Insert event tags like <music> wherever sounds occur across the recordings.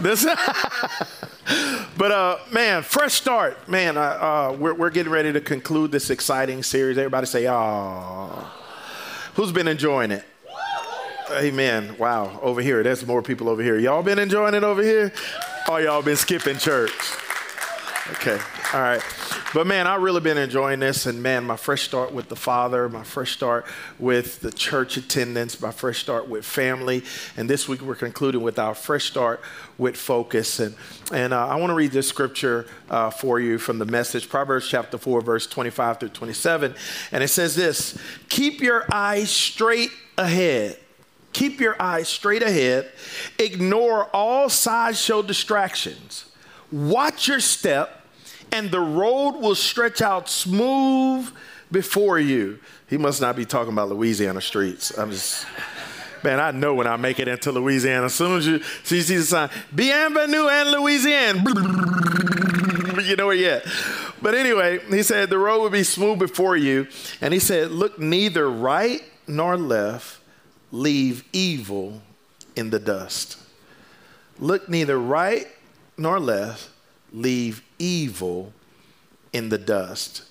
this, but uh, man, fresh start, man. Uh, we're, we're getting ready to conclude this exciting series. Everybody say, "Ah." Who's been enjoying it? Amen. Wow. Over here, there's more people over here. Y'all been enjoying it over here? Or y'all been skipping church? Okay. All right. But man, I've really been enjoying this. And man, my fresh start with the Father, my fresh start with the church attendance, my fresh start with family. And this week we're concluding with our fresh start with focus. And, and uh, I want to read this scripture uh, for you from the message, Proverbs chapter 4, verse 25 through 27. And it says this Keep your eyes straight ahead. Keep your eyes straight ahead. Ignore all sideshow distractions. Watch your step and the road will stretch out smooth before you. He must not be talking about Louisiana streets. I'm just, man, I know when I make it into Louisiana, as soon as you see, see the sign, Bienvenue and Louisiana, <laughs> you know where yet. But anyway, he said the road will be smooth before you. And he said, look neither right nor left, leave evil in the dust. Look neither right nor left, leave evil in the dust.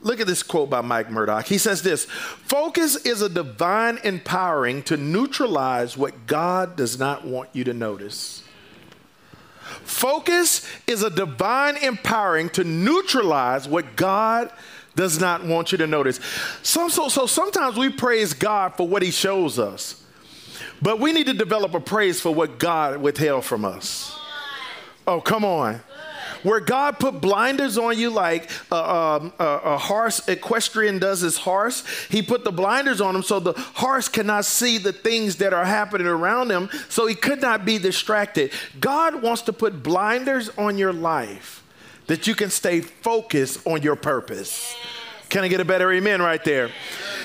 Look at this quote by Mike Murdock. He says this Focus is a divine empowering to neutralize what God does not want you to notice. Focus is a divine empowering to neutralize what God does not want you to notice. So, so sometimes we praise God for what He shows us, but we need to develop a praise for what God withheld from us. Oh, come on where God put blinders on you like a, um, a, a, horse equestrian does his horse. He put the blinders on him so the horse cannot see the things that are happening around him, so he could not be distracted. God wants to put blinders on your life that you can stay focused on your purpose. Can I get a better amen right there?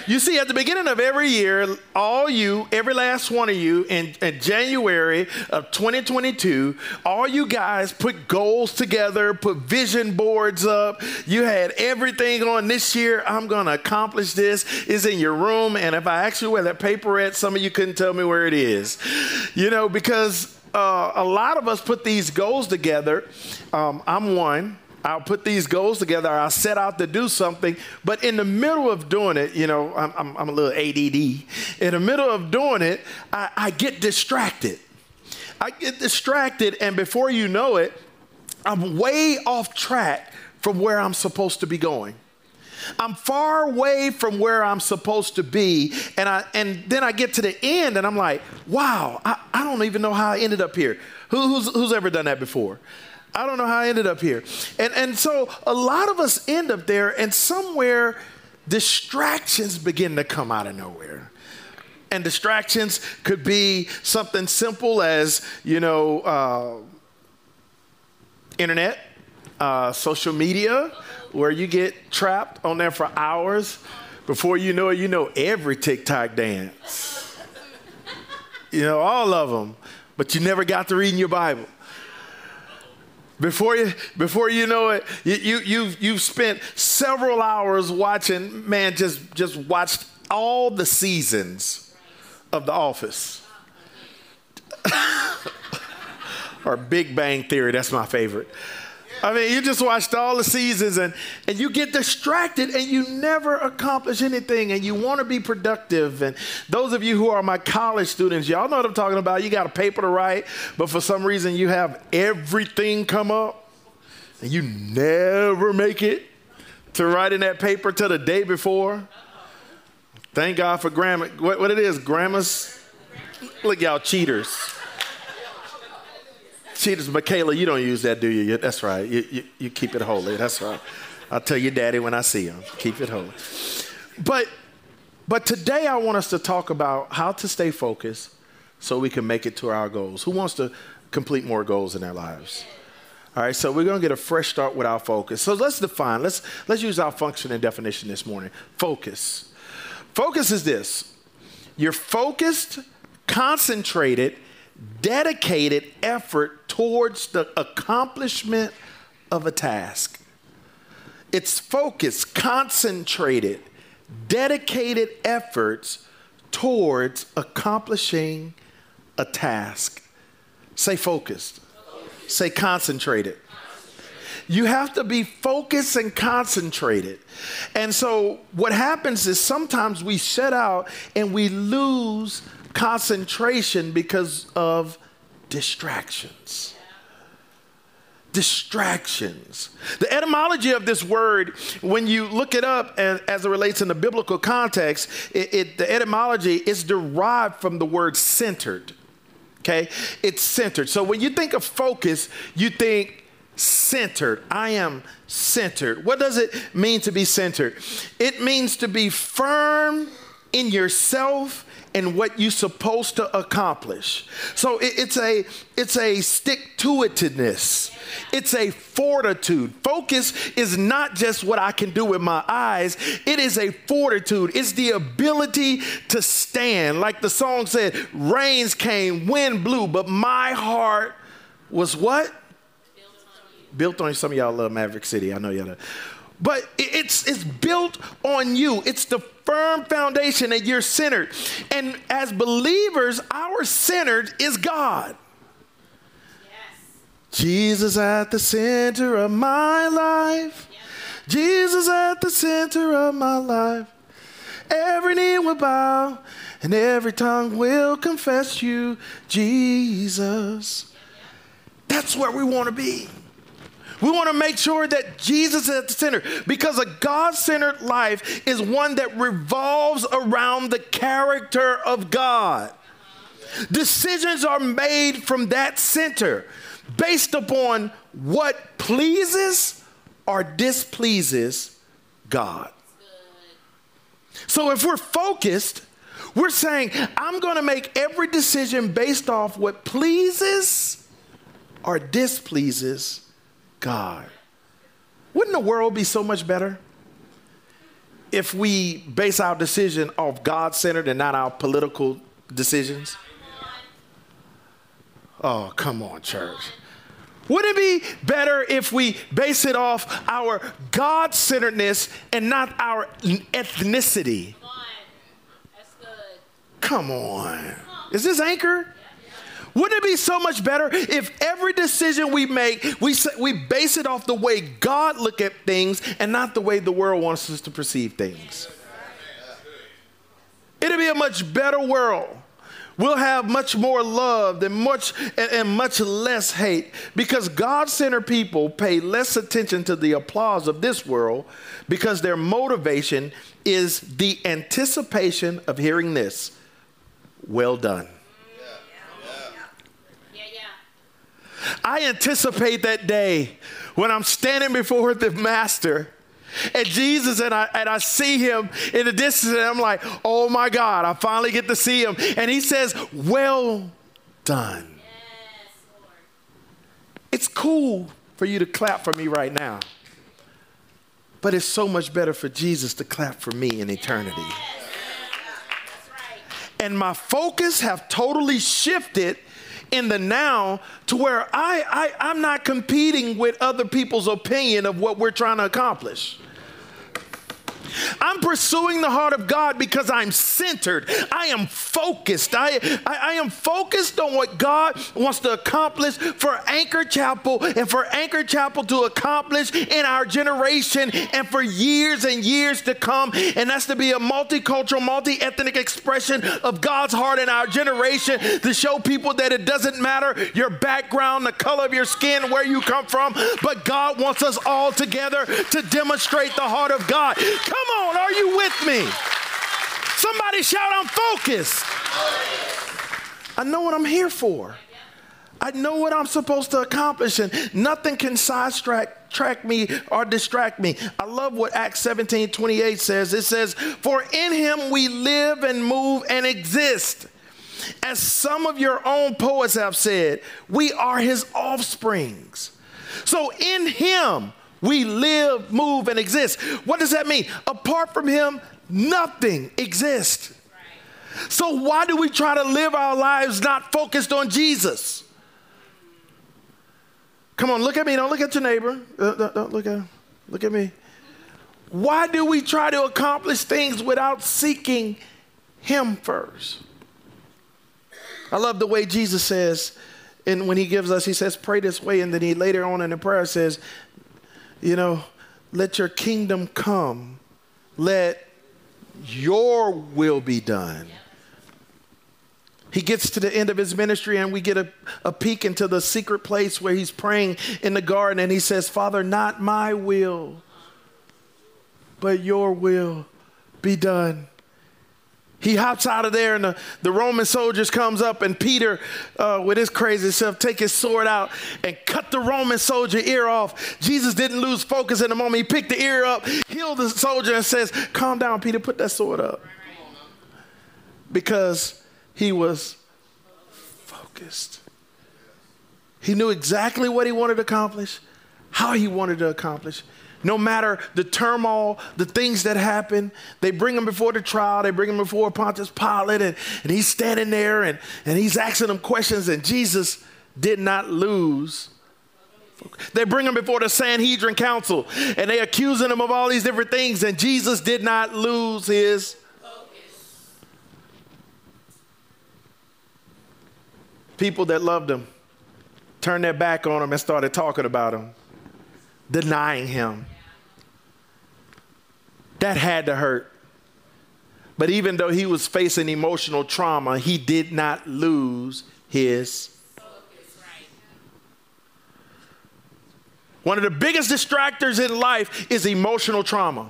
You see, at the beginning of every year, all you, every last one of you, in, in, January of 2022, all you guys put goals together, put vision boards up. You had everything on this year. I'm going to accomplish this. Is in your room. And if I ask you where that paper at, some of you couldn't tell me where it is. You know, because uh, a lot of us put these goals together. Um, I'm one. I'll put these goals together. I'll set out to do something. But in the middle of doing it, you know, I'm, I'm, I'm a little ADD. In the middle of doing it, I, I get distracted. I get distracted, and before you know it, I'm way off track from where I'm supposed to be going. I'm far away from where I'm supposed to be. And, I, and then I get to the end and I'm like, wow, I, I don't even know how I ended up here. Who, who's, who's ever done that before? I don't know how I ended up here. And, and so a lot of us end up there, and somewhere distractions begin to come out of nowhere. And distractions could be something simple as, you know, uh, internet, uh, social media, where you get trapped on there for hours. Before you know it, you know every TikTok dance. You know, all of them, but you never got to reading your Bible. Before you, before you know it, you, you, you've, you've spent several hours watching, man, just, just watched all the seasons of The Office. <laughs> or Big Bang Theory, that's my favorite. I mean, you just watched all the seasons and, and you get distracted and you never accomplish anything and you want to be productive. And those of you who are my college students, y'all know what I'm talking about. You got a paper to write, but for some reason you have everything come up and you never make it to writing that paper till the day before. Thank God for grammar. What, what it is, grammars. Look, y'all cheaters cheaters. Michaela, you don't use that, do you? That's right. You, you, you keep it holy. That's right. I'll tell your daddy when I see him. Keep it holy. But, but today I want us to talk about how to stay focused so we can make it to our goals. Who wants to complete more goals in their lives? All right, so we're going to get a fresh start with our focus. So let's define, let's, let's use our function and definition this morning. Focus. Focus is this you're focused, concentrated, dedicated effort towards the accomplishment of a task. It's focused, concentrated, dedicated efforts towards accomplishing a task. Say focused. Say concentrated. You have to be focused and concentrated. And so what happens is sometimes we set out and we lose concentration because of distractions. Distractions. The etymology of this word, when you look it up as, as it relates in the biblical context, it, it, the etymology is derived from the word centered. Okay? It's centered. So when you think of focus, you think centered. I am centered. What does it mean to be centered? It means to be firm in yourself and what you're supposed to accomplish. So it, it's a it's a stick to itness. It's a fortitude. Focus is not just what I can do with my eyes, it is a fortitude. It's the ability to stand. Like the song said, rains came, wind blew, but my heart was what? built on some of y'all love Maverick City. I know y'all. Know. But it's it's built on you. It's the firm foundation that you're centered. And as believers, our centered is God. Yes. Jesus at the center of my life. Yes. Jesus at the center of my life. Every knee will bow and every tongue will confess you, Jesus. That's where we want to be. We want to make sure that Jesus is at the center because a God centered life is one that revolves around the character of God. Decisions are made from that center based upon what pleases or displeases God. So if we're focused, we're saying, I'm going to make every decision based off what pleases or displeases God. Wouldn't the world be so much better if we base our decision off God centered and not our political decisions? Oh, come on, church. Would it be better if we base it off our God centeredness and not our ethnicity? Come on. Is this anchor? Wouldn't it be so much better if every decision we make, we, we base it off the way God look at things and not the way the world wants us to perceive things? It'd be a much better world. We'll have much more love and much and, and much less hate because God-centered people pay less attention to the applause of this world because their motivation is the anticipation of hearing this. Well done. I anticipate that day when I'm standing before the master and Jesus, and I, and I see him in the distance, and I'm like, oh my God, I finally get to see him. And he says, Well done. Yes, it's cool for you to clap for me right now, but it's so much better for Jesus to clap for me in eternity. Yes. And my focus have totally shifted in the now to where I, I, I'm not competing with other people's opinion of what we're trying to accomplish. I'm pursuing the heart of God because I'm centered. I am focused. I, I, I, am focused on what God wants to accomplish for Anchor Chapel and for Anchor Chapel to accomplish in our generation and for years and years to come. And that's to be a multicultural, multi ethnic expression of God's heart in our generation to show people that it doesn't matter your background, the color of your skin, where you come from, but God wants us all together to demonstrate the heart of God. Come Come on, are you with me? Somebody shout, I'm focused. I know what I'm here for. I know what I'm supposed to accomplish, and nothing can sidetrack track me or distract me. I love what Acts 17 28 says. It says, For in him we live and move and exist. As some of your own poets have said, we are his offsprings. So in him, we live, move, and exist. What does that mean? Apart from Him, nothing exists. So, why do we try to live our lives not focused on Jesus? Come on, look at me. Don't look at your neighbor. Uh, don't, don't look at. Look at me. Why do we try to accomplish things without seeking Him first? I love the way Jesus says and when he gives us, he says, pray this way. And then he later on in the prayer says, you know, let your kingdom come. Let your will be done. He gets to the end of his ministry, and we get a, a peek into the secret place where he's praying in the garden, and he says, Father, not my will, but your will be done. He hops out of there, and the, the Roman soldiers comes up, and Peter, uh, with his crazy self, take his sword out and cut the Roman soldier ear off. Jesus didn't lose focus in the moment. He picked the ear up, healed the soldier, and says, "Calm down, Peter. Put that sword up." Because he was focused. He knew exactly what he wanted to accomplish, how he wanted to accomplish, no matter the turmoil, the things that happen, they bring him before the trial, they bring him before Pontius Pilate, and, and he's standing there and, and he's asking them questions, and Jesus did not lose. They bring him before the Sanhedrin Council, and they accusing him of all these different things, and Jesus did not lose his focus. People that loved him turned their back on him and started talking about him, denying him. That had to hurt. But even though he was facing emotional trauma, he did not lose his. One of the biggest distractors in life is emotional trauma.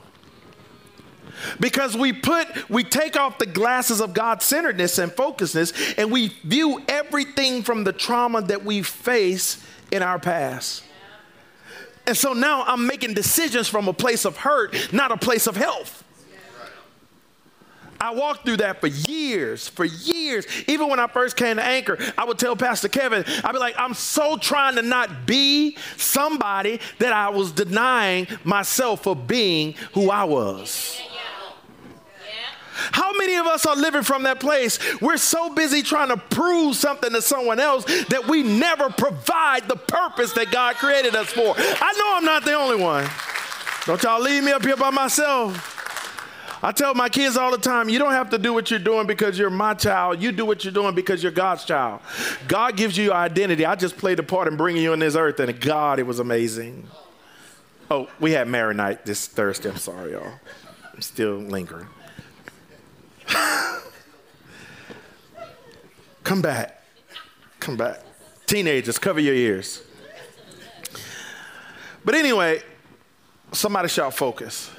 Because we put, we take off the glasses of God centeredness and focusedness, and we view everything from the trauma that we face in our past. And so now I'm making decisions from a place of hurt, not a place of health. I walked through that for years, for years. Even when I first came to Anchor, I would tell Pastor Kevin, I'd be like, I'm so trying to not be somebody that I was denying myself for being who I was. How many of us are living from that place? We're so busy trying to prove something to someone else that we never provide the purpose that God created us for. I know I'm not the only one. Don't y'all leave me up here by myself. I tell my kids all the time, you don't have to do what you're doing because you're my child. You do what you're doing because you're God's child. God gives you your identity. I just played a part in bringing you on this earth, and God, it was amazing. Oh, we had Mary night this Thursday. I'm sorry, y'all. I'm still lingering. Come back. Come back. Teenagers, cover your ears. But anyway, somebody shout focus.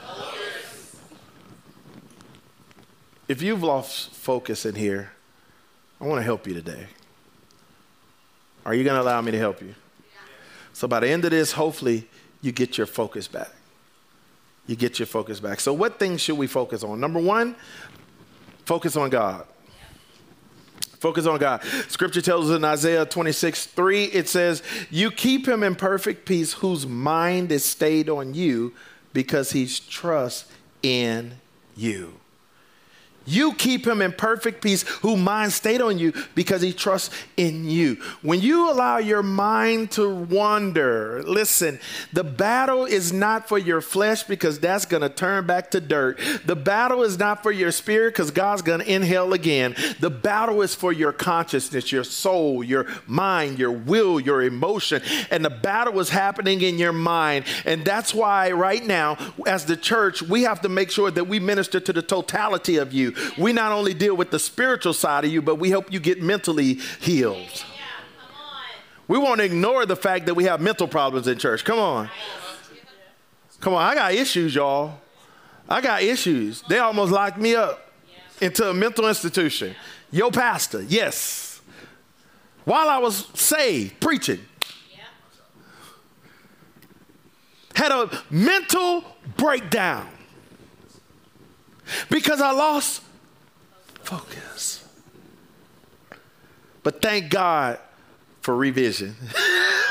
If you've lost focus in here, I want to help you today. Are you going to allow me to help you? So by the end of this, hopefully, you get your focus back. You get your focus back. So, what things should we focus on? Number one, Focus on God. Focus on God. Scripture tells us in Isaiah 26, 3, it says, You keep him in perfect peace whose mind is stayed on you because he's trust in you. You keep him in perfect peace, who mind stayed on you because he trusts in you. When you allow your mind to wander, listen, the battle is not for your flesh because that's going to turn back to dirt. The battle is not for your spirit because God's going to inhale again. The battle is for your consciousness, your soul, your mind, your will, your emotion. And the battle is happening in your mind. And that's why, right now, as the church, we have to make sure that we minister to the totality of you we not only deal with the spiritual side of you, but we help you get mentally healed. We won't ignore the fact that we have mental problems in church. Come on. Come on, I got issues, y'all. I got issues. They almost locked me up into a mental institution. Yo, pastor, yes. While I was saved, preaching, had a mental breakdown because I lost focus. But thank God for revision.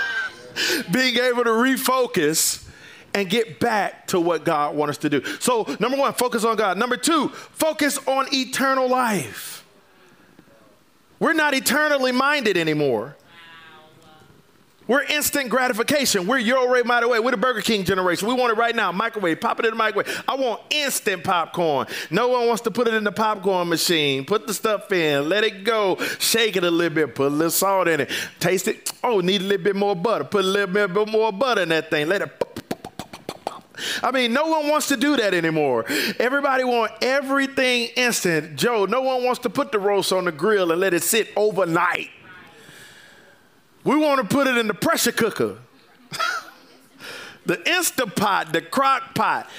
<laughs> Being able to refocus and get back to what God wants us to do. So, number one, focus on God. Number two, focus on eternal life. We're not eternally minded anymore. We're instant gratification. We're Ray by the way. We're the Burger King generation. We want it right now. Microwave, pop it in the microwave. I want instant popcorn. No one wants to put it in the popcorn machine. Put the stuff in, let it go, shake it a little bit, put a little salt in it, taste it. Oh, need a little bit more butter. Put a little bit more butter in that thing. Let it. I mean, no one wants to do that anymore. Everybody want everything instant. Joe, no one wants to put the roast on the grill and let it sit overnight. We want to put it in the pressure cooker. the Instapot, the crock pot.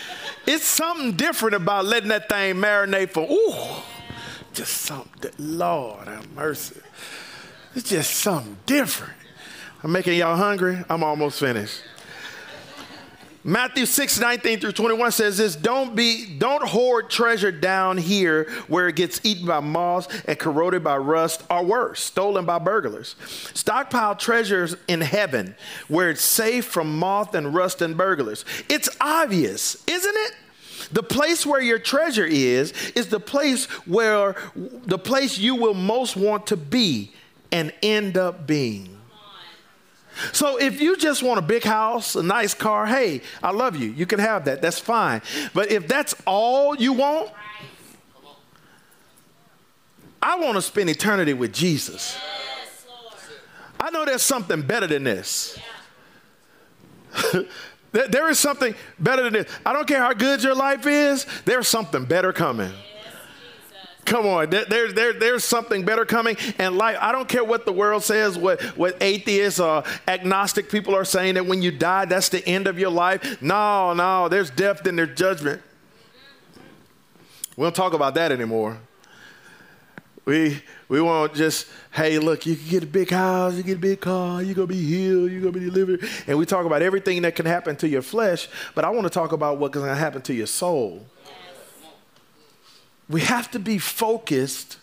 It's something different about letting that thing marinate for, ooh, just something, Lord have mercy. It's just something different. I'm making y'all hungry. I'm almost finished. Matthew 6, 19 through 21 says this don't be don't hoard treasure down here where it gets eaten by moths and corroded by rust or worse, stolen by burglars. Stockpile treasures in heaven where it's safe from moth and rust and burglars. It's obvious, isn't it? The place where your treasure is is the place where the place you will most want to be and end up being. So if you just want a big house, a nice car, hey, I love you. You can have that. That's fine. But if that's all you want, I want to spend eternity with Jesus. I know there's something better than this. <laughs> there is something better than this. I don't care how good your life is, there's something better coming. Come on, there, there, there, there's something better coming. And life, I don't care what the world says, what, what atheists or agnostic people are saying that when you die, that's the end of your life. No, no, there's death, then there's judgment. We don't talk about that anymore. We, we won't just, hey, look, you can get a big house, you get a big car, you're going to be healed, you're going to be delivered. And we talk about everything that can happen to your flesh, but I want to talk about going to happen to your soul. We have to be focused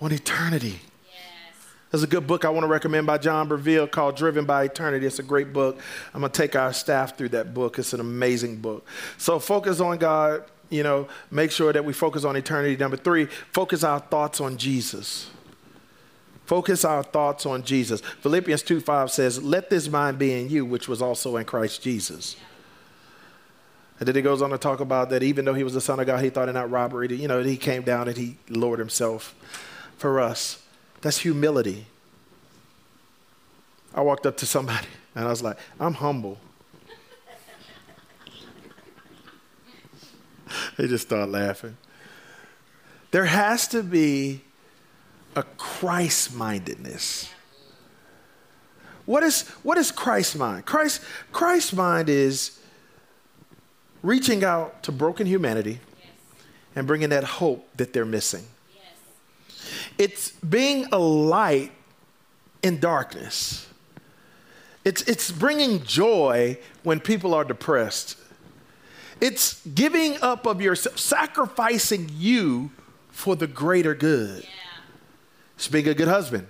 on eternity. Yes. There's a good book I want to recommend by John Bevere called Driven by Eternity. It's a great book. I'm going to take our staff through that book. It's an amazing book. So focus on God, you know, make sure that we focus on eternity. Number three, focus our thoughts on Jesus. Focus our thoughts on Jesus. Philippians 2 5 says, Let this mind be in you, which was also in Christ Jesus. Yeah. And then he goes on to talk about that even though he was the son of God, he thought it not robbery. To, you know, he came down and he lowered himself for us. That's humility. I walked up to somebody <laughs> and I was like, I'm humble. <laughs> they just started laughing. There has to be a Christ mindedness. What is, what is Christ mind? Christ, Christ mind is reaching out to broken humanity yes. and bringing that hope that they're missing. Yes. It's being a light in darkness. It's, it's bringing joy when people are depressed. It's giving up of yourself, sacrificing you for the greater good. Yeah. It's being a good husband.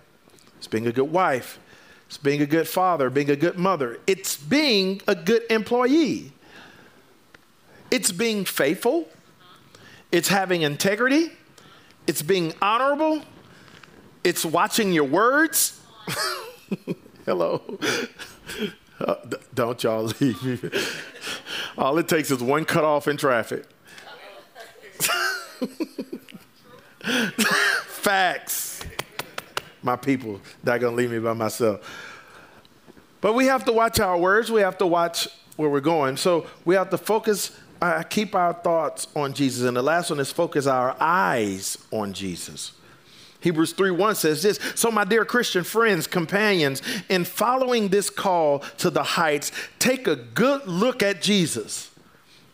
It's being a good wife. It's being a good father, being a good mother. It's being a good employee. It's being faithful, it's having integrity, it's being honorable, it's watching your words. <laughs> Hello. Uh, don't y'all <laughs> leave me. All it takes is one cutoff in traffic. <laughs> Facts. My people, not gonna leave me by myself. But we have to watch our words. We have to watch where we're going. So we have to focus uh, keep our thoughts on Jesus. And the last one is focus our eyes on Jesus. Hebrews 3 1 says this So, my dear Christian friends, companions, in following this call to the heights, take a good look at Jesus.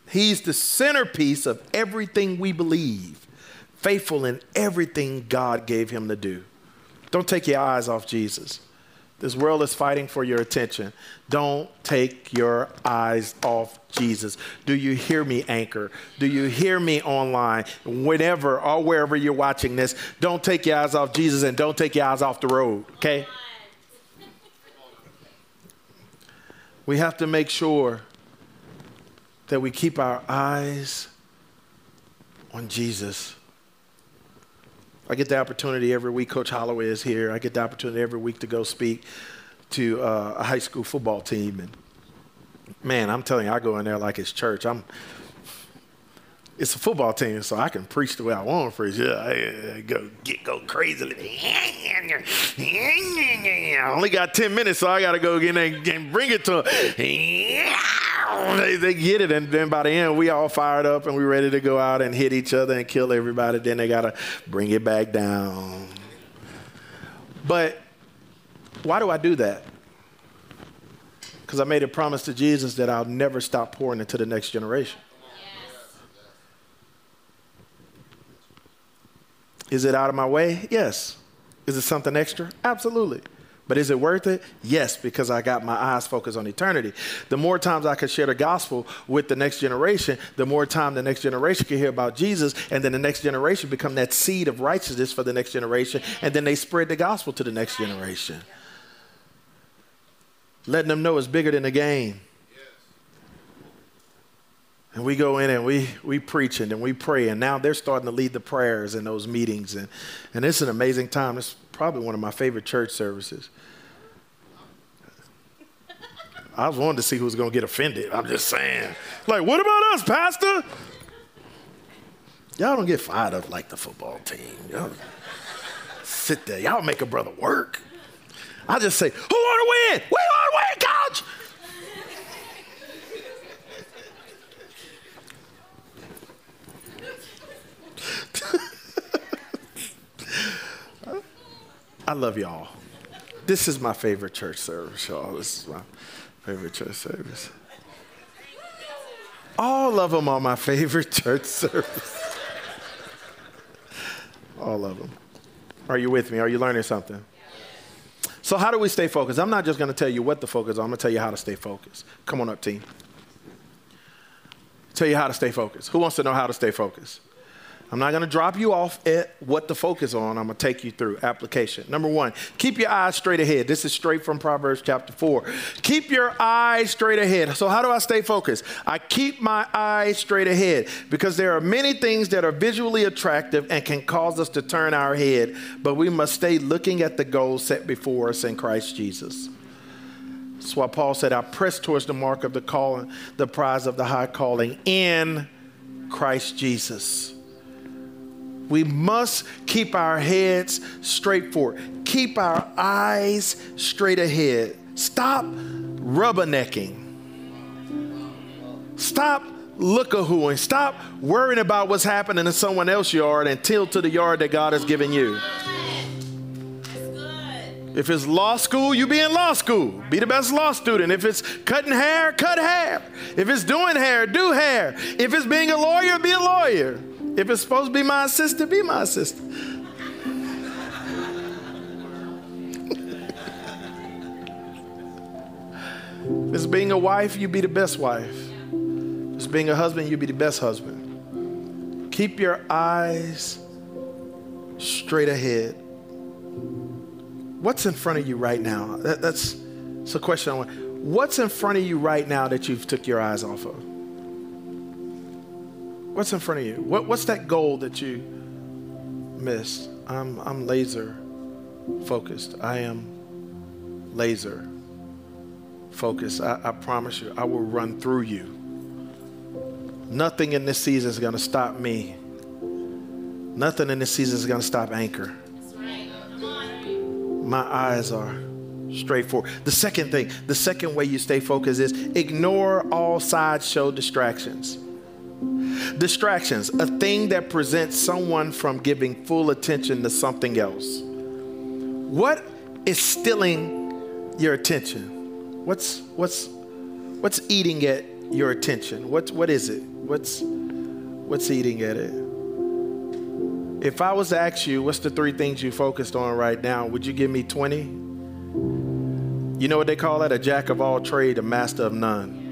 He's the centerpiece of everything we believe, faithful in everything God gave him to do. Don't take your eyes off Jesus. This world is fighting for your attention. Don't take your eyes off Jesus. Do you hear me, Anchor? Do you hear me online? Whenever or wherever you're watching this, don't take your eyes off Jesus and don't take your eyes off the road, okay? We have to make sure that we keep our eyes on Jesus. I get the opportunity every week. Coach Holloway is here. I get the opportunity every week to go speak to uh, a high school football team. And man, I'm telling you, I go in there like it's church. I'm it's a football team, so I can preach the way I want to preach. Yeah, I, I go get go crazy. I only got ten minutes, so I got to go get and bring it to them. They, they get it, and then by the end, we all fired up and we ready to go out and hit each other and kill everybody. Then they got to bring it back down. But why do I do that? Because I made a promise to Jesus that I'll never stop pouring into the next generation. Is it out of my way? Yes. Is it something extra? Absolutely. But is it worth it? Yes, because I got my eyes focused on eternity. The more times I can share the gospel with the next generation, the more time the next generation can hear about Jesus, and then the next generation become that seed of righteousness for the next generation, and then they spread the gospel to the next generation. Letting them know it's bigger than the game. And we go in and we, we preach and we pray. And now they're starting to lead the prayers in those meetings. And, and it's an amazing time. It's probably one of my favorite church services. I was wanting to see who was going to get offended. I'm just saying. Like, what about us, Pastor? Y'all don't get fired up like the football team. Y'all sit there. Y'all make a brother work. I just say, who want to win? We want to win, coach. I love y'all. This is my favorite church service, y'all. This is my favorite church service. All of them are my favorite church service. All of them. Are you with me? Are you learning something? So, how do we stay focused? I'm not just going to tell you what the focus is, I'm going to tell you how to stay focused. Come on up, team. Tell you how to stay focused. Who wants to know how to stay focused? I'm not going to drop you off at what to focus on. I'm going to take you through application. Number one, keep your eyes straight ahead. This is straight from Proverbs chapter 4. Keep your eyes straight ahead. So, how do I stay focused? I keep my eyes straight ahead because there are many things that are visually attractive and can cause us to turn our head, but we must stay looking at the goal set before us in Christ Jesus. That's why Paul said, I press towards the mark of the calling, the prize of the high calling in Christ Jesus. We must keep our heads straight forward. Keep our eyes straight ahead. Stop rubbernecking. Stop look-a-hooing. Stop worrying about what's happening in someone else's yard and tilt to the yard that God has given you. If it's law school, you be in law school. Be the best law student. If it's cutting hair, cut hair. If it's doing hair, do hair. If it's being a lawyer, be a lawyer. If it's supposed to be my sister, be my sister. it's being a wife, you be the best wife. If it's being a husband, you be the best husband. Keep your eyes straight ahead. What's in front of you right now? That, that's, that's a question I want. What's in front of you right now that you've took your eyes off of? What's in front of you? What, what's that goal that you missed? I'm, I'm laser focused. I am laser focused. I, I promise you, I will run through you. Nothing in this season is going to stop me. Nothing in this season is going to stop Anchor. My eyes are straightforward. The second thing, the second way you stay focused is ignore all sideshow distractions. Distractions, a thing that presents someone from giving full attention to something else. What is stealing your attention? What's what's what's eating at your attention? What what is it? What's what's eating at it? If I was to ask you, what's the three things you focused on right now? Would you give me 20? You know what they call that? A jack of all trade, a master of none.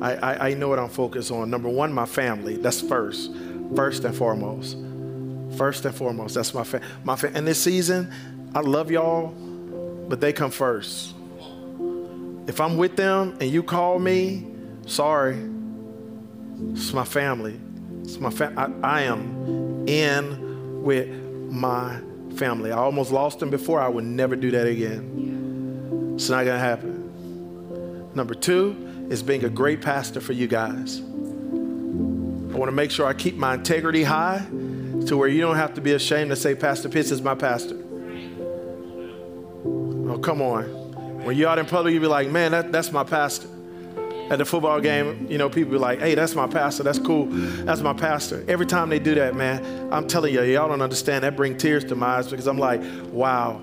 I, I, I know what I'm focused on. Number one, my family. That's first, first and foremost. First and foremost, that's my family. My fa- and this season, I love y'all, but they come first. If I'm with them and you call me, sorry, it's my family. It's my fa- I, I am in with my family. I almost lost them before. I would never do that again. It's not to happen. Number two is being a great pastor for you guys. I want to make sure I keep my integrity high to where you don't have to be ashamed to say, Pastor Pitts is my pastor. Oh, come on. When you're out in public, you be like, man, that, that's my pastor. At the football game, you know, people be like, hey, that's my pastor. That's cool. That's my pastor. Every time they do that, man, I'm telling you, y'all don't understand. That brings tears to my eyes because I'm like, wow,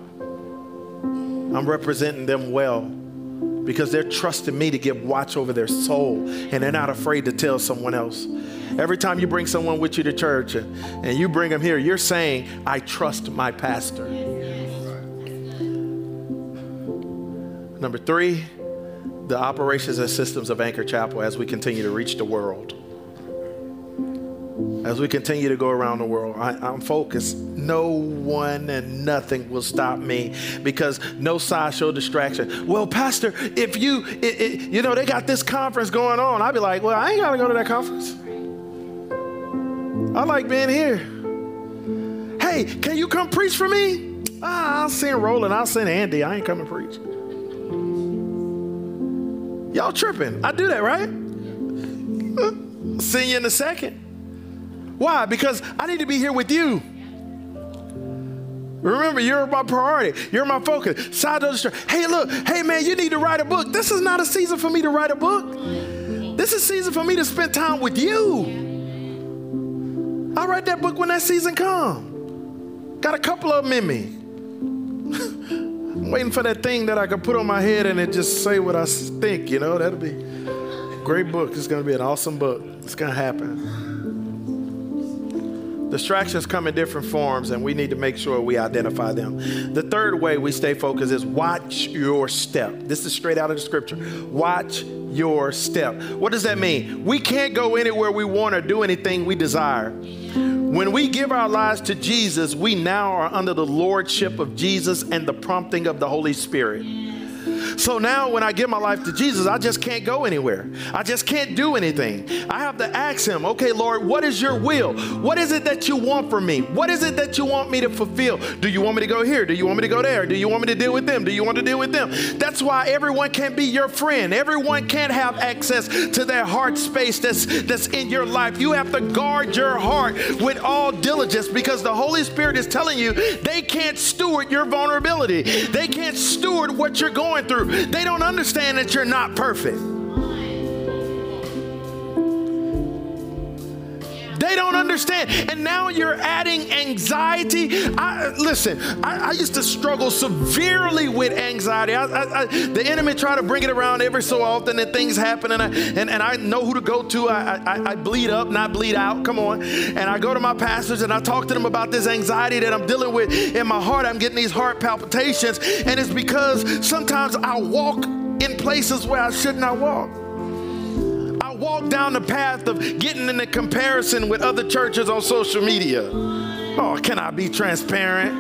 I'm representing them well because they're trusting me to give watch over their soul and they're not afraid to tell someone else. Every time you bring someone with you to church and, and you bring them here, you're saying, I trust my pastor. Number three, the operations and systems of Anchor Chapel as we continue to reach the world. As we continue to go around the world, I, am focused. No one and nothing will stop me because no sideshow distraction. Well, Pastor, if you, it, it, you know, they got this conference going on, I'd be like, well, I ain't got to go to that conference. I like being here. Hey, can you come preach for me? Ah, I'll send Roland, I'll send Andy. I ain't coming preach. Y'all tripping. I do that, right? <laughs> See you in a second. Why? Because I need to be here with you. Remember, you're my priority. You're my focus. Side of the street. Hey, look. Hey, man, you need to write a book. This is not a season for me to write a book. This is a season for me to spend time with you. I'll write that book when that season come. Got a couple of them in me. I'm <laughs> waiting for that thing that I can put on my head and it just say what I think, you know? That'll be great book. It's going to be an awesome book. It's going to happen. Distractions come in different forms, and we need to make sure we identify them. The third way we stay focused is watch your step. This is straight out of the scripture. Watch your step. What does that mean? We can't go anywhere we want or do anything we desire. When we give our lives to Jesus, we now are under the lordship of Jesus and the prompting of the Holy Spirit. So now when I give my life to Jesus, I just can't go anywhere. I just can't do anything. I have to ask Him, okay, Lord, what is your will? What is it that you want from me? What is it that you want me to fulfill? Do you want me to go here? Do you want me to go there? Do you want me to deal with them? Do you want to deal with them? That's why everyone can't be your friend. Everyone can't have access to that heart space that's, that's in your life. You have to guard your heart with all diligence because the Holy Spirit is telling you they can't steward your vulnerability. They can't steward what you're going through. They don't understand that you're not perfect. They don't understand. And now you're adding anxiety. I, listen, I, I, used to struggle severely with anxiety. I, the enemy try to bring it around every so often, and things happen, and I, and, and I know who to go to. I, bleed up, not bleed out. Come on. And I go to my pastors and I talk to them about this anxiety that I'm dealing with in my heart. I'm getting these heart palpitations, and it's because sometimes I walk in places where I should not walk walk down the path of getting in a comparison with other churches on social media. Oh, can I be transparent?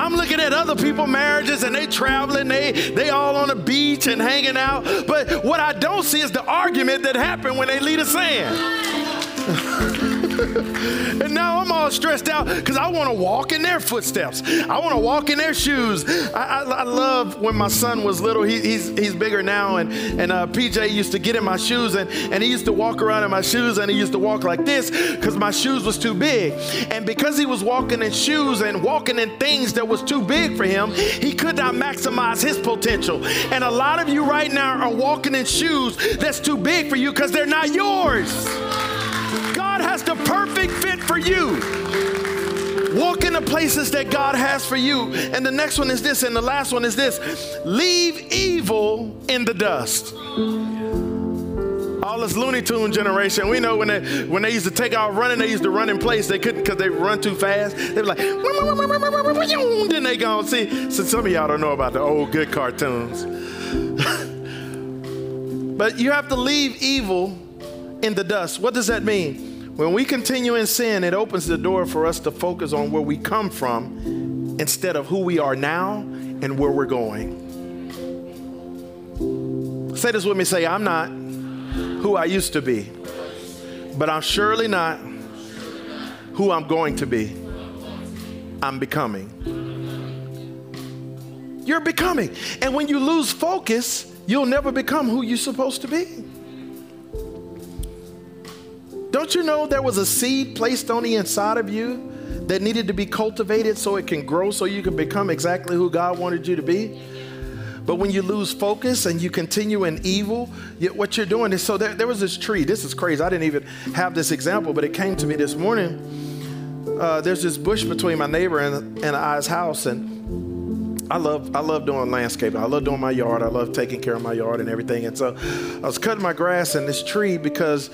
I'm looking at other people' marriages and they traveling, they they all on the beach and hanging out. But what I don't see is the argument that happened when they lead us in. <laughs> and now I'm all stressed out because I want to walk in their footsteps. I want to walk in their shoes. I, I, I, love when my son was little. He, he's he's bigger now, and and uh, PJ used to get in my shoes, and and he used to walk around in my shoes, and he used to walk like this because my shoes was too big, and because he was walking in shoes and walking in things that was too big for him, he could not maximize his potential. And a lot of you right now are walking in shoes that's too big for you because they're not yours. The perfect fit for you. Walk in the places that God has for you. And the next one is this, and the last one is this leave evil in the dust. All this Looney Tune generation, we know when they when they used to take out running, they used to run in place. They couldn't because they run too fast. They were like, <laughs> then they go see. So some of y'all don't know about the old good cartoons. <laughs> but you have to leave evil in the dust. What does that mean? When we continue in sin, it opens the door for us to focus on where we come from instead of who we are now and where we're going. Say this with me say, I'm not who I used to be, but I'm surely not who I'm going to be. I'm becoming. You're becoming. And when you lose focus, you'll never become who you're supposed to be. Don't you know there was a seed placed on the inside of you that needed to be cultivated so it can grow so you can become exactly who God wanted you to be? But when you lose focus and you continue in evil, what you're doing is so there, there was this tree. This is crazy. I didn't even have this example, but it came to me this morning. Uh, there's this bush between my neighbor and, and I's house, and I love I love doing landscaping. I love doing my yard. I love taking care of my yard and everything. And so I was cutting my grass in this tree because,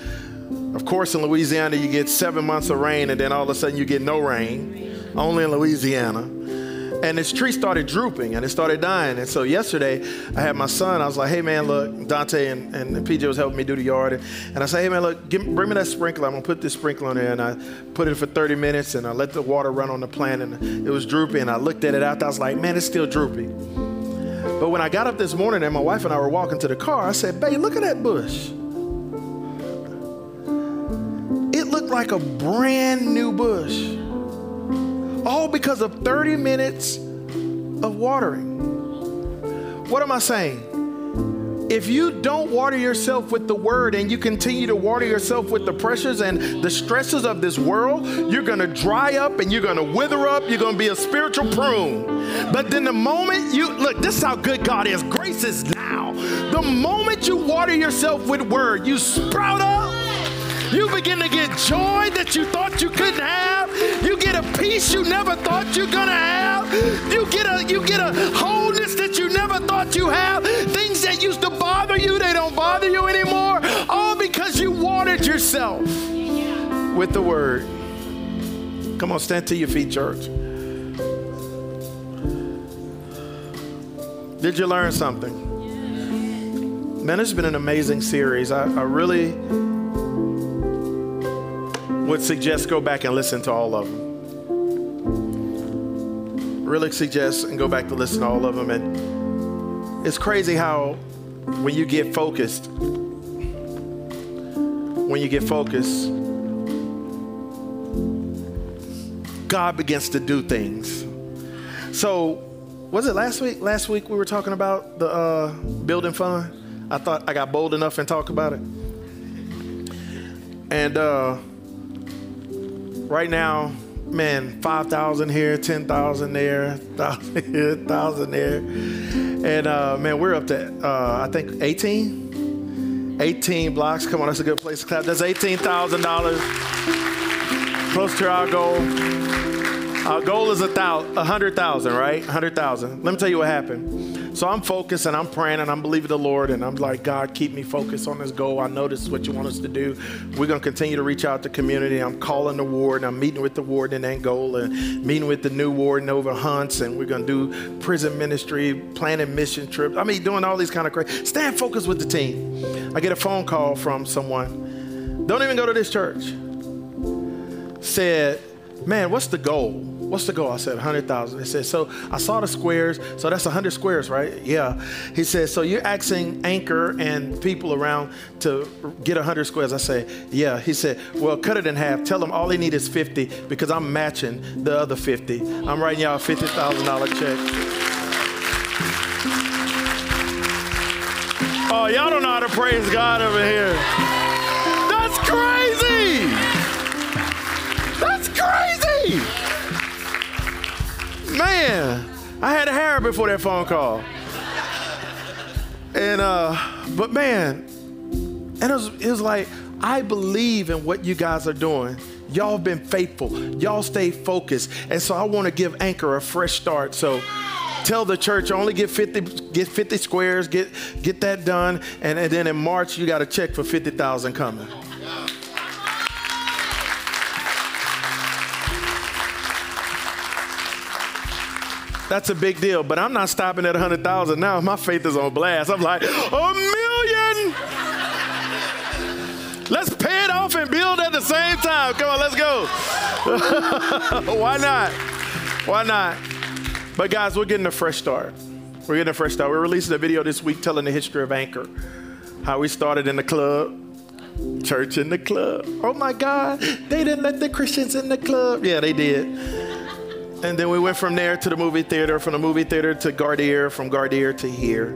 of course, in Louisiana you get seven months of rain, and then all of a sudden you get no rain. Only in Louisiana and this tree started drooping and it started dying. And so yesterday, I had my son. I was like, "Hey man, look, Dante and, and PJ was helping me do the yard, and, I said, "Hey man, look, give, bring me that sprinkler. I'm gonna put this sprinkler on there." And I put it for 30 minutes, and I let the water run on the plant, and it was droopy. And I looked at it after. I was like, "Man, it's still droopy." But when I got up this morning and my wife and I were walking to the car, I said, "Babe, look at that bush." Like a brand new bush all because of 30 minutes of watering. What am I saying? If you don't water yourself with the word and you continue to water yourself with the pressures and the stresses of this world, you're to dry up and you're to wither up. You're to be a spiritual prune. But then the moment you look, this is how good God is. Grace is now. The moment you water yourself with word, you sprout up you begin to get joy that you thought you couldn't have. You get a peace you never thought you're gonna have. You get a you get a wholeness that you never thought you have. Things that used to bother you, they don't bother you anymore. All because you watered yourself with the word. Come on, stand to your feet, church. Did you learn something? Man, it's been an amazing series. I, I really would suggest go back and listen to all of them. Really suggest and go back to listen to all of them. And it's crazy how when you get focused, when you get focused, God begins to do things. So, was it last week? Last week we were talking about the uh, building fund. I thought I got bold enough and talk about it. And uh, right now, man, 5,000 here, 10,000 there, <laughs> 1,000 here, 1,000 there. And uh, man, we're up to, uh, I think, 18? 18 blocks. Come on, that's a good place to clap. That's $18,000. Close to our goal. Our goal is a thousand, a hundred thousand, right? A hundred thousand. Let me tell you what happened. So I'm focused and I'm praying and I'm believing the Lord and I'm like, God, keep me focused on this goal. I know this is what you want us to do. We're gonna continue to reach out to community. I'm calling the ward and I'm meeting with the warden in Angola and meeting with the new warden over Hunts and we're gonna do prison ministry, planning mission trips. I mean, doing all these kind of crazy. Stand focused with the team. I get a phone call from someone. Don't even go to this church. Said, man, what's the goal? What's the goal? I said, 100,000. He said, so I saw the squares. So that's 100 squares, right? Yeah. He said, so you're asking Anchor and people around to get 100 squares. I say, yeah. He said, well, cut it in half. Tell them all they need is 50 because I'm matching the other 50. I'm writing y'all a $50,000 check. Oh, y'all don't know how to praise God over here. That's crazy. That's crazy. Man, I had a hair before that phone call. And uh, but man, and it was, it was like, I believe in what you guys are doing. Y'all been faithful. Y'all stay focused. And so I want to give Anchor a fresh start. So tell the church only get 50 get 50 squares, get get that done. And, and then in March you got a check for 50,000 coming. That's a big deal. But I'm not stopping at 100,000 now. My faith is on blast. I'm like, a million. Let's pay it off and build at the same time. Come on, let's go. <laughs> Why not? Why not? But guys, we're getting a fresh start. We're getting a fresh start. We're releasing a video this week telling the history of Anchor, how we started in the club, Church in the club. Oh my God, they didn't let the Christians in the club. Yeah, they did. And then we went from there to the movie theater, from the movie theater to Gardier, from Gardier to here.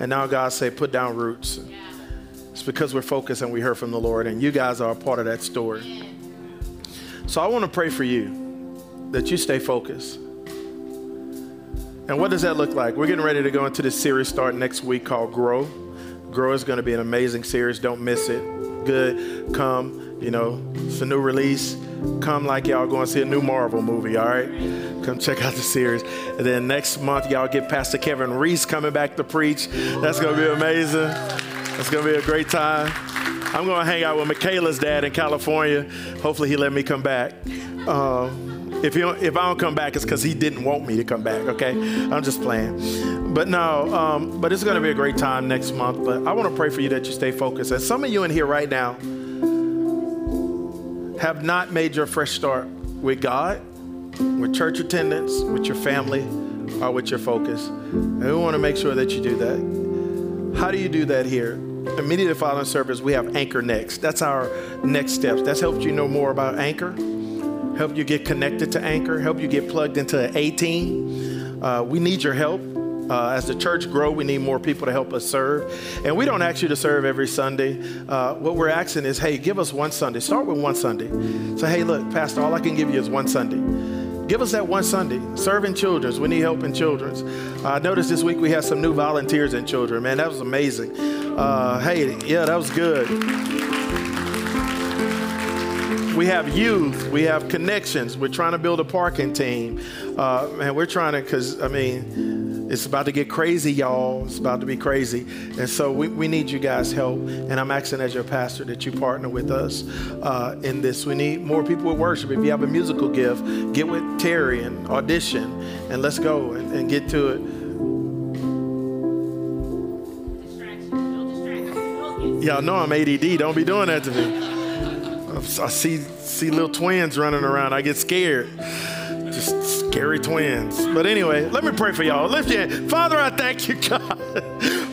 And now God say, put down roots. It's because we're focused and we heard from the Lord, and you guys are a part of that story. So I want to pray for you that you stay focused. And what does that look like? We're getting ready to go into this series start next week called Grow. Grow is going to be an amazing series. Don't miss it. Good. Come. You know, it's a new release. Come like y'all going to see a new Marvel movie, all right? Come check out the series. And then next month, y'all get Pastor Kevin Reese coming back to preach. That's going to be amazing. It's going to be a great time. I'm going to hang out with Michaela's dad in California. Hopefully, he let me come back. Uh, if, he, if I don't come back, it's because he didn't want me to come back, okay? I'm just playing. But no, um, but it's going to be a great time next month. But I want to pray for you that you stay focused. And some of you in here right now have not made your fresh start with God, with church attendance, with your family, or with your focus. And we want to make sure that you do that. How do you do that here? Immediately following service, we have Anchor Next. That's our next steps. That's helped you know more about Anchor help you get connected to Anchor, help you get plugged into A team. Uh, we need your help. Uh, as the church grow, we need more people to help us serve. And we don't ask you to serve every Sunday. Uh, what we're asking is, hey, give us one Sunday. Start with one Sunday. Say, hey, look, Pastor, all I can give you is one Sunday. Give us that one Sunday. Serving children's. We need help in children's. I noticed this week we had some new volunteers in children. Man, that was amazing. Uh, hey, yeah, that was good we have youth, we have connections. We're trying to build a parking team. Uh, man, we're trying to, because, I mean, it's about to get crazy, y'all. It's about to be crazy. And so we, we need you guys' help. And I'm asking as your pastor that you partner with us uh, in this. We need more people with worship. If you have a musical gift, get with Terry and audition, and let's go and, and get to it. Y'all know I'm ADD. Don't be doing that to me. <laughs> I see see little twins running around. I get scared. Just scary twins. But anyway, let me pray for y'all. Lift your hand. Father, I thank you, God,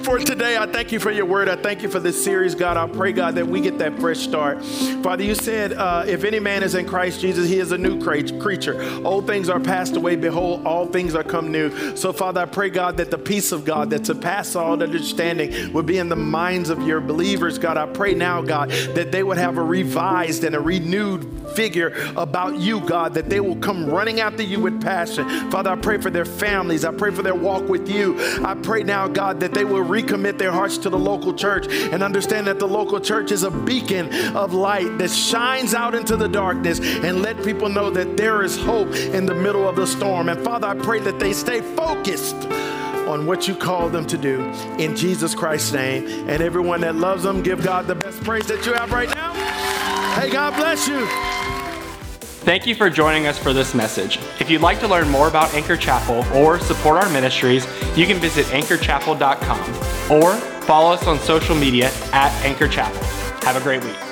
for today. I thank you for your word. I thank you for this series, God. I pray, God, that we get that fresh start. Father, you said, uh, if any man is in Christ Jesus, he is a new creature. Old things are passed away. Behold, all things are come new. So, Father, I pray, God, that the peace of God that surpasses all understanding would be in the minds of your believers, God. I pray now, God, that they would have a revised and a renewed figure about you, God, that they will come running after you with passion. Father, I pray for their families. I pray for their walk with you. I pray now, God, that they will recommit their hearts to the local church and understand that the local church is a beacon of light that shines out into the darkness and let people know that there is hope in the middle of the storm. And Father, I pray that they stay focused on what you call them to do in Jesus Christ's name. And everyone that loves them, give God the best praise that you have right now. Hey, God bless you. Thank you for joining us for this message. If you'd like to learn more about Anchor Chapel or support our ministries, you can visit anchorchapel.com or follow us on social media at Anchor Chapel. Have a great week.